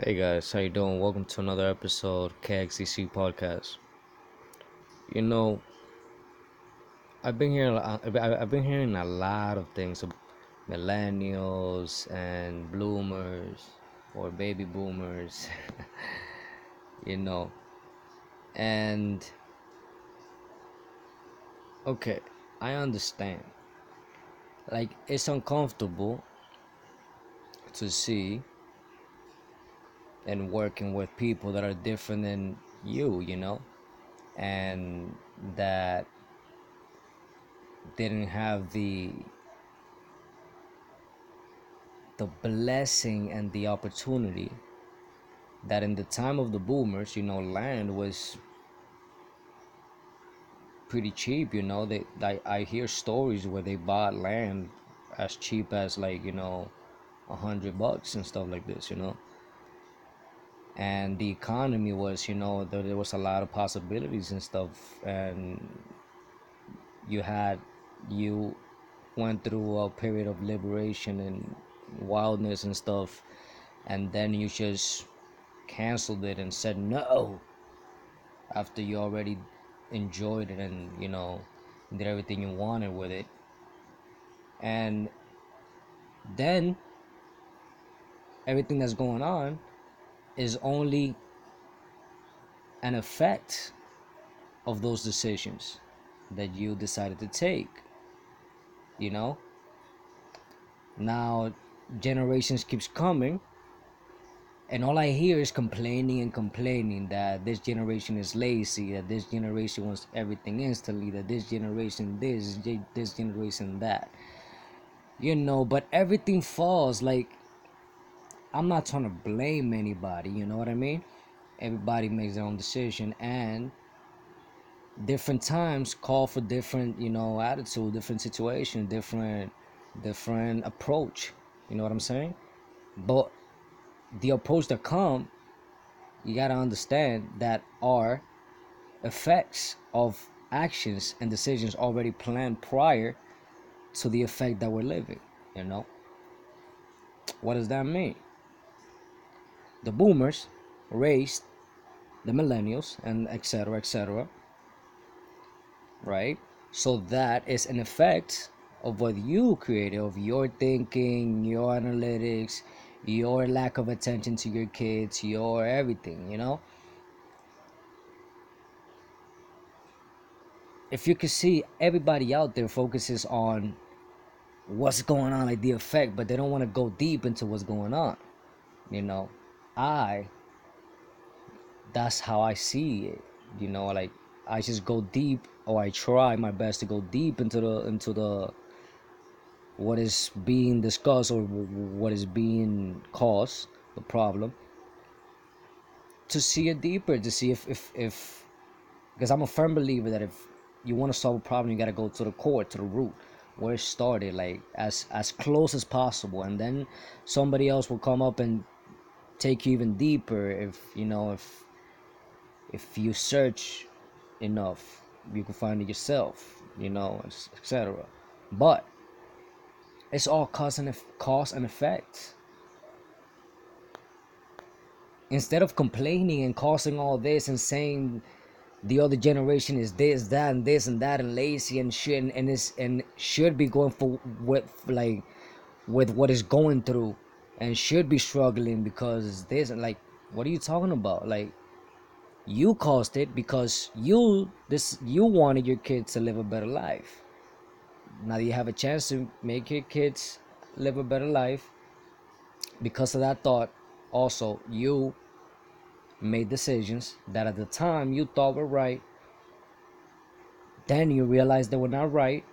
Hey guys, how you doing? Welcome to another episode of KXCC podcast. You know, I've been hearing I've been hearing a lot of things of millennials and bloomers or baby boomers. you know, and okay, I understand. Like it's uncomfortable to see and working with people that are different than you, you know, and that didn't have the the blessing and the opportunity that in the time of the boomers, you know, land was pretty cheap, you know. They I, I hear stories where they bought land as cheap as like, you know, a hundred bucks and stuff like this, you know and the economy was you know there, there was a lot of possibilities and stuff and you had you went through a period of liberation and wildness and stuff and then you just canceled it and said no after you already enjoyed it and you know did everything you wanted with it. And then everything that's going on is only an effect of those decisions that you decided to take you know? Now generations keeps coming and all i hear is complaining and complaining that this generation is lazy that this generation wants everything instantly that this generation this this generation that. You know but everything falls like I'm not trying to blame anybody, you know what I mean? Everybody makes their own decision and different times call for different, you know, attitude, different situation, different different approach. You know what I'm saying? But the approach that come, you gotta understand that are effects of actions and decisions already planned prior to the effect that we're living, you know? What does that mean? The boomers raised the millennials and etc etc right? So that is an effect of what you created of your thinking your analytics your lack of attention to your kids your everything you know? If you could see everybody out there focuses on what's going on like the effect but they don't want to go deep into what's going on you know I that's how I see it. You know, like I just go deep or I try my best to go deep into the into the what is being discussed or what is being caused the problem to see it deeper to see if if if because I'm a firm believer that if you want to solve a problem you got to go to the core to the root where it started like as as close as possible and then somebody else will come up and take you even deeper if you know if if you search enough you can find it yourself you know etc but it's all cause and cause and effect. Instead of complaining and causing all this and saying the other generation is this that and this and that and lazy and shit and, and is and should be going for with like with what is going through and should be struggling because this like what are you talking about? Like you caused it because you this you wanted your kids to live a better life. Now you have a chance to make your kids live a better life. Because of that thought also you made decisions that at the time you thought were right. Then you realize they were not right.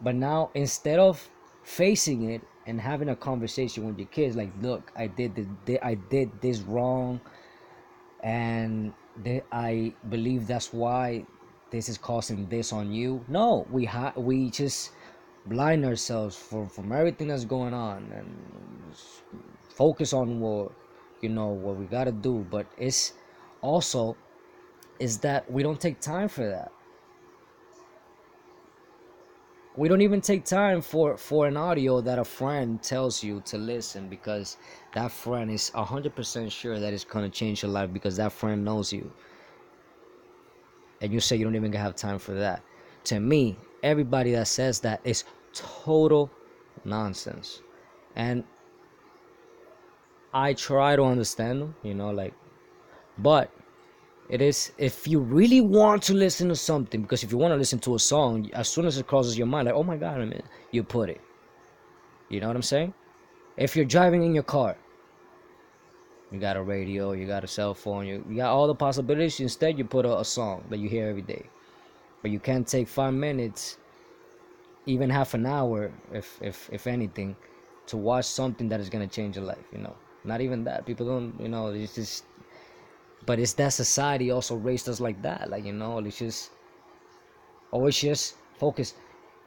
But now instead of facing it and having a conversation with your kids like look i did this i did this wrong and they, i believe that's why this is causing this on you. No we ha- we just blind ourselves from from everything that's going on and focus on what you know what we got to do. But it's also is that we don't take time for that we don't even take time for for an audio that a friend tells you to listen because that friend is 100% sure that it's going to change your life because that friend knows you. And you say you don't even have time for that. To me everybody that says that is total nonsense. And i try to understand them you know like but it is if you really want to listen to something, because if you want to listen to a song, as soon as it crosses your mind, like, oh my god, I mean, you put it. You know what I'm saying? If you're driving in your car, you got a radio, you got a cell phone, you, you got all the possibilities. Instead, you put a, a song that you hear every day. But you can't take five minutes, even half an hour, if if if anything, to watch something that is gonna change your life. You know, not even that. People don't. You know, it's just but it's that society also raised us like that like you know it's just always just focus.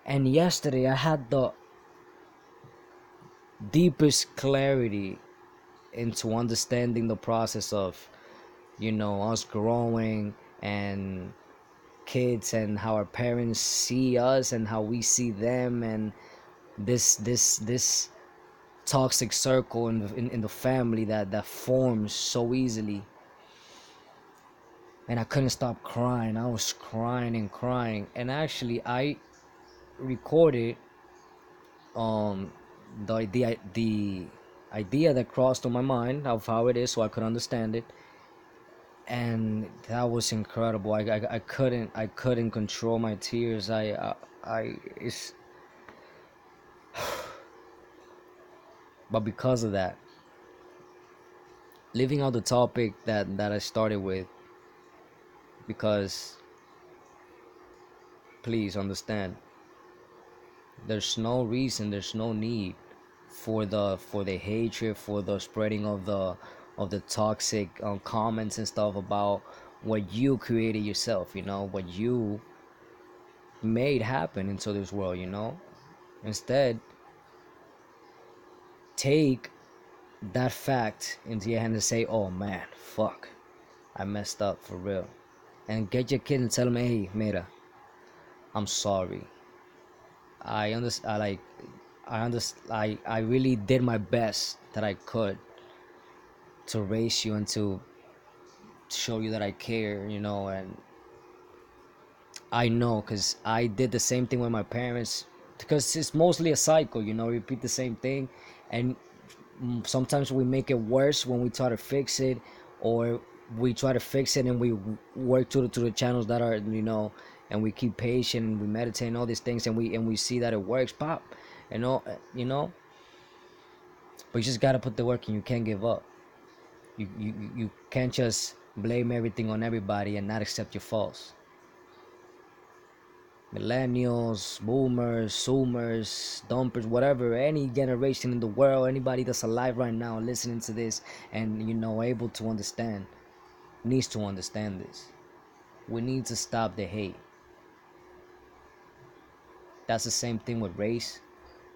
And yesterday i had the deepest clarity into understanding the process of you know us growing and kids and how our parents see us and how we see them and this this this toxic circle in in, in the family that that forms so easily and I couldn't stop crying. I was crying and crying. And actually, I recorded um the the the idea that crossed on my mind of how it is, so I could understand it. And that was incredible. I, I, I couldn't I couldn't control my tears. I I, I it's but because of that leaving out the topic that that I started with because please understand there's no reason there's no need for the for the hatred for the spreading of the of the toxic um, comments and stuff about what you created yourself you know what you made happen into this world you know? Instead take that fact into your hand and say oh man fuck. I messed up for real and get your kid and tell him, hey, Mira, I'm sorry. I understand. I like. I understand. I I really did my best that I could to raise you and to show you that I care. You know, and I know because I did the same thing with my parents. Because it's mostly a cycle. You know, repeat the same thing, and sometimes we make it worse when we try to fix it, or we try to fix it and we work to the, the channels that are you know and we keep patient and we meditate and all these things and we and we see that it works pop and all uh, you know? But you just gotta put the work in you can't give up. You you you can't just blame everything on everybody and not accept your faults. Millennials, boomers, zoomers, dumpers, whatever, any generation in the world, anybody that's alive right now listening to this and you know able to understand needs to understand this. We need to stop the hate. That's the same thing with race.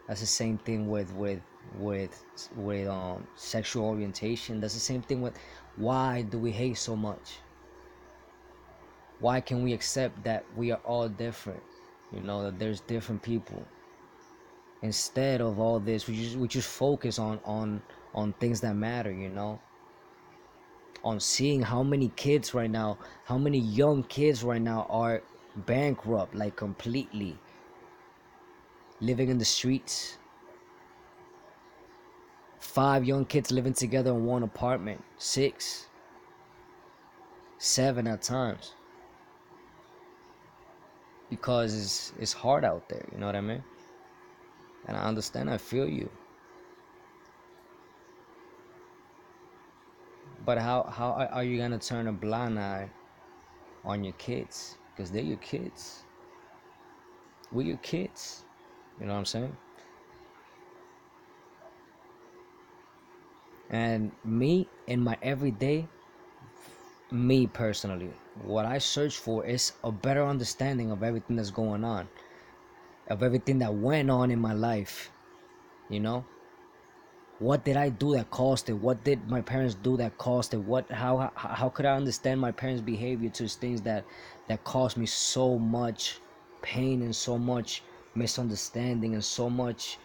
That's the same thing with with with with um sexual orientation. That's the same thing with why do we hate so much? Why can we accept that we are all different? You know that there's different people. Instead of all this, we just we just focus on on on things that matter. You know on seeing how many kids right now, how many young kids right now are bankrupt, like completely living in the streets. Five young kids living together in one apartment, six, seven at times. Because it's, it's hard out there, you know what I mean? And I understand, I feel you. But how how are you gonna turn a blind eye on your kids? Because they're your kids. We're your kids. You know what I'm saying? And me in my everyday, me personally, what I search for is a better understanding of everything that's going on, of everything that went on in my life. You know, what did I do that caused it? What did my parents do that caused it? What how how could I understand my parents' behavior to things that that caused me so much pain and so much misunderstanding and so much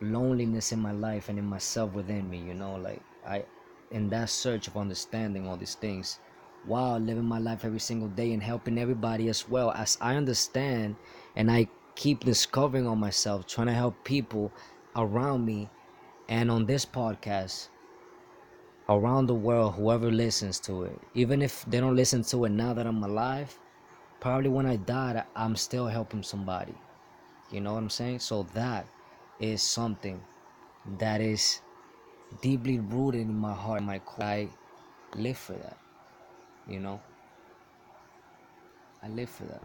loneliness in my life and in myself within me you know like i in that search of understanding all these things while living my life every single day and helping everybody as well as i understand and i keep discovering on myself trying to help people around me and on this podcast around the world whoever listens to it even if they don't listen to it now that i'm alive probably when i die i'm still helping somebody. You know what i'm saying? So that is something that is deeply rooted in my heart my core. I live for that you know? I live for that.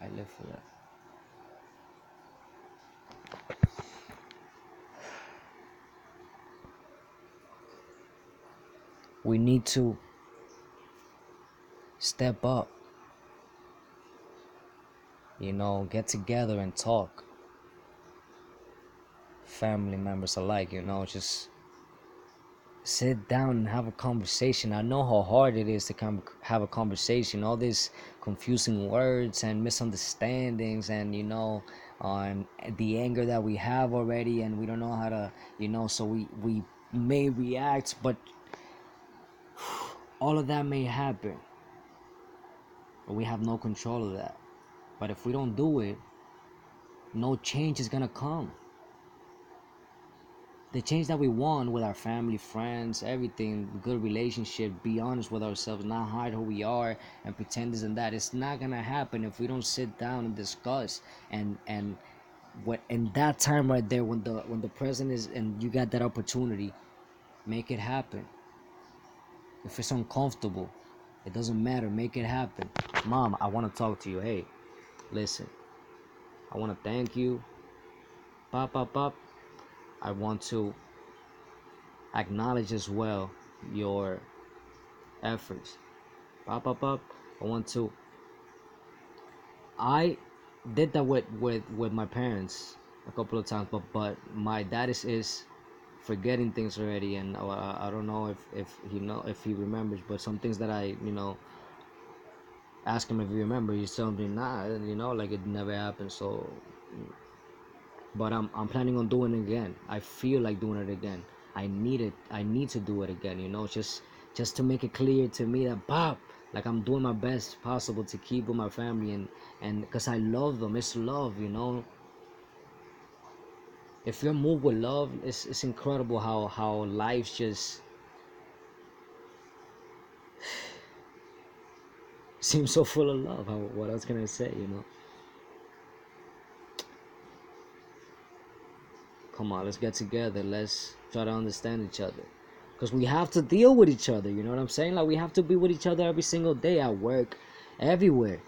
I live for that we need to step up you know get together and talk. Family members alike you know just sit down and have a conversation. I know how hard it is to come have a conversation. All these confusing words and misunderstandings and you know on the anger that we have already and we don't know how to you know so we we may react but all of that may happen but we have no control of that. But if we don't do it no change is gonna come. The change that we want with our family friends everything good relationship be honest with ourselves not hide who we are and pretend this and that it's not gonna happen if we don't sit down and discuss. And and what in that time right there when the when the president is and you got that opportunity make it happen if it's uncomfortable, it doesn't matter. Make it happen. Mom, I want to talk to you. Hey, listen. I want to thank you. Pop, pop, pop. I want to acknowledge as well your efforts. Pop, pop, pop. I want to. I did that with with with my parents a couple of times, but but my dad is is forgetting things already and uh, I don't know if, if he know if he remembers but some things that I you know ask him if he remembers he's telling me nah you know like it never happened. So but I'm, I'm planning on doing it again. I feel like doing it again. I need it I need to do it again you know just just to make it clear to me that Bob like I'm doing my best possible to keep with my family and and because I love them. It's love you know if you're moved with love, it's it's incredible how how life just seems so full of love. How, what else can I say? You know. Come on, let's get together. Let's try to understand each other. Because we have to deal with each other. You know what I'm saying? Like, we have to be with each other every single day at work, everywhere,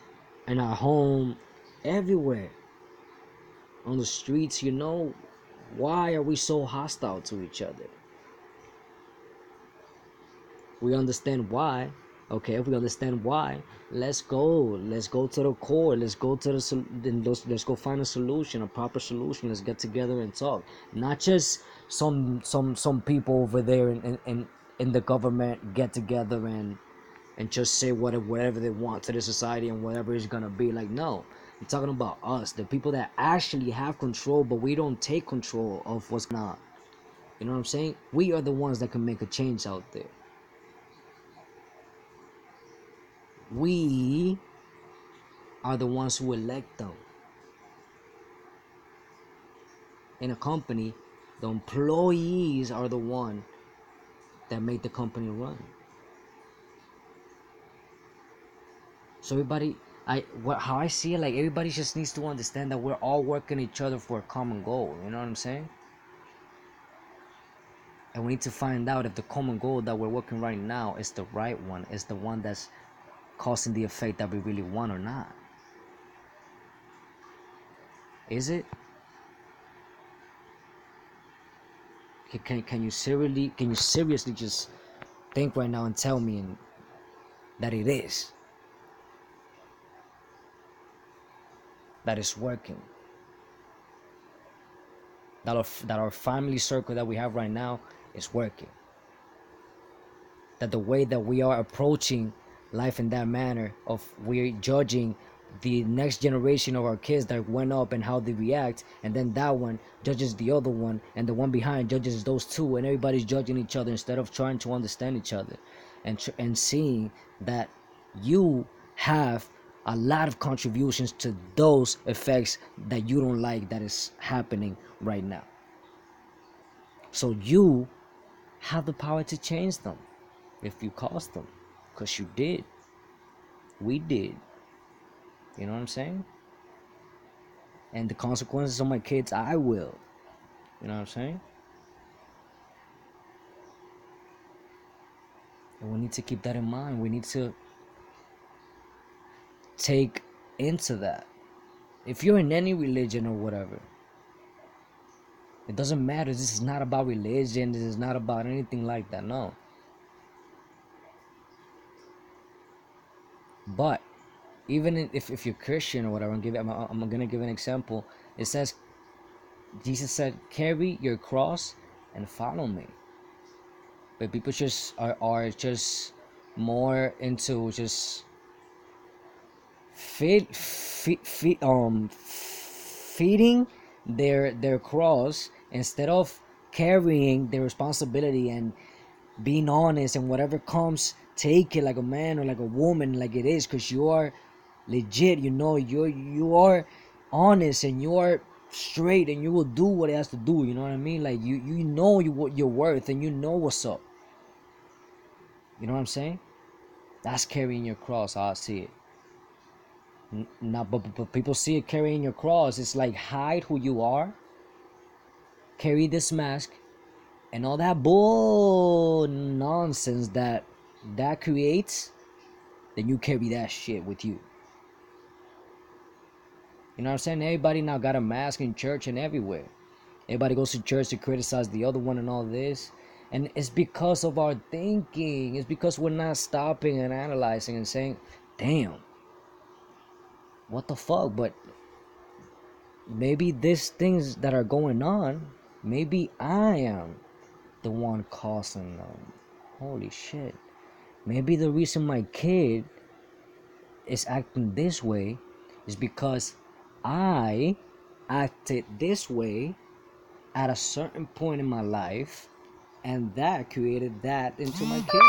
in our home, everywhere. On the streets, you know, why are we so hostile to each other? We understand why. Okay, if we understand why, let's go. Let's go to the core. Let's go to the then let's, let's go find a solution, a proper solution. Let's get together and talk. Not just some some some people over there in in, in the government get together and and just say whatever whatever they want to the society and whatever it's gonna be. Like no, I'm talking about us, the people that actually have control, but we don't take control of what's not. You know what I'm saying? We are the ones that can make a change out there. We are the ones who elect them. In a company, the employees are the one that make the company run. So everybody I what how I see it, like everybody just needs to understand that we're all working each other for a common goal. You know what I'm saying? And we need to find out if the common goal that we're working right now is the right one, is the one that's causing the effect that we really want or not. Is it? Can, can, can you seriously can you seriously just think right now and tell me that it is? That is working. That our, that our family circle that we have right now is working. That the way that we are approaching life in that manner of we're judging the next generation of our kids that went up and how they react and then that one judges the other one and the one behind judges those two and everybody's judging each other instead of trying to understand each other and tr- and seeing that you have a lot of contributions to those effects that you don't like that is happening right now so you have the power to change them if you cause them because you did we did you know what I'm saying? And the consequences on my kids, I will. You know what I'm saying? And we need to keep that in mind. We need to take into that. If you're in any religion or whatever, it doesn't matter. This is not about religion. This is not about anything like that. No. But even if, if you're Christian or whatever, I'm, I'm, I'm gonna give an example. It says, Jesus said, carry your cross and follow me. But people just are, are just more into just feed, feed, feed, um, feeding their their cross instead of carrying the responsibility and being honest and whatever comes take it like a man or like a woman like it is because you are legit you know you're you are honest and you are straight and you will do what it has to do you know what i mean? Like you you know you what you're worth and you know what's up. You know what i'm saying? That's carrying your cross i see it not but, but people see it carrying your cross it's like hide who you are carry this mask and all that bull nonsense that that creates then you carry that shit with you you know what I'm saying? Everybody now got a mask in church and everywhere. Everybody goes to church to criticize the other one and all this. And it's because of our thinking. It's because we're not stopping and analyzing and saying, damn, what the fuck? But maybe these things that are going on, maybe I am the one causing them. Holy shit. Maybe the reason my kid is acting this way is because I acted this way at a certain point in my life, and that created that into my kids.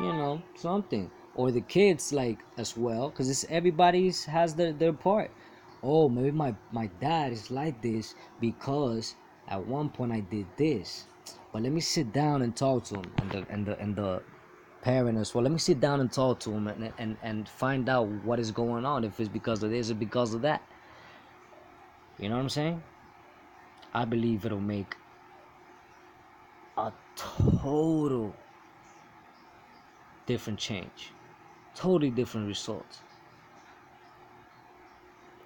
You know, something. Or the kids like as well, because it's everybody's has their, their part. Oh, maybe my, my dad is like this because at one point I did this. But let me sit down and talk to him and the and the and the parent as well. Let me sit down and talk to him and, and, and find out what is going on. If it's because of this or because of that. You know what I'm saying? I believe it'll make a total different change. Totally different results.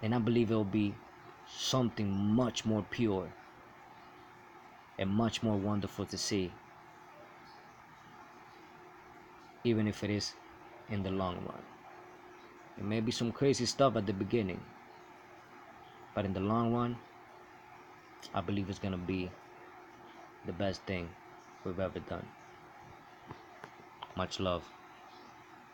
And I believe it'll be something much more pure and much more wonderful to see even if it is in the long run. It may be some crazy stuff at the beginning, but in the long run, I believe it's gonna be the best thing we've ever done. Much love.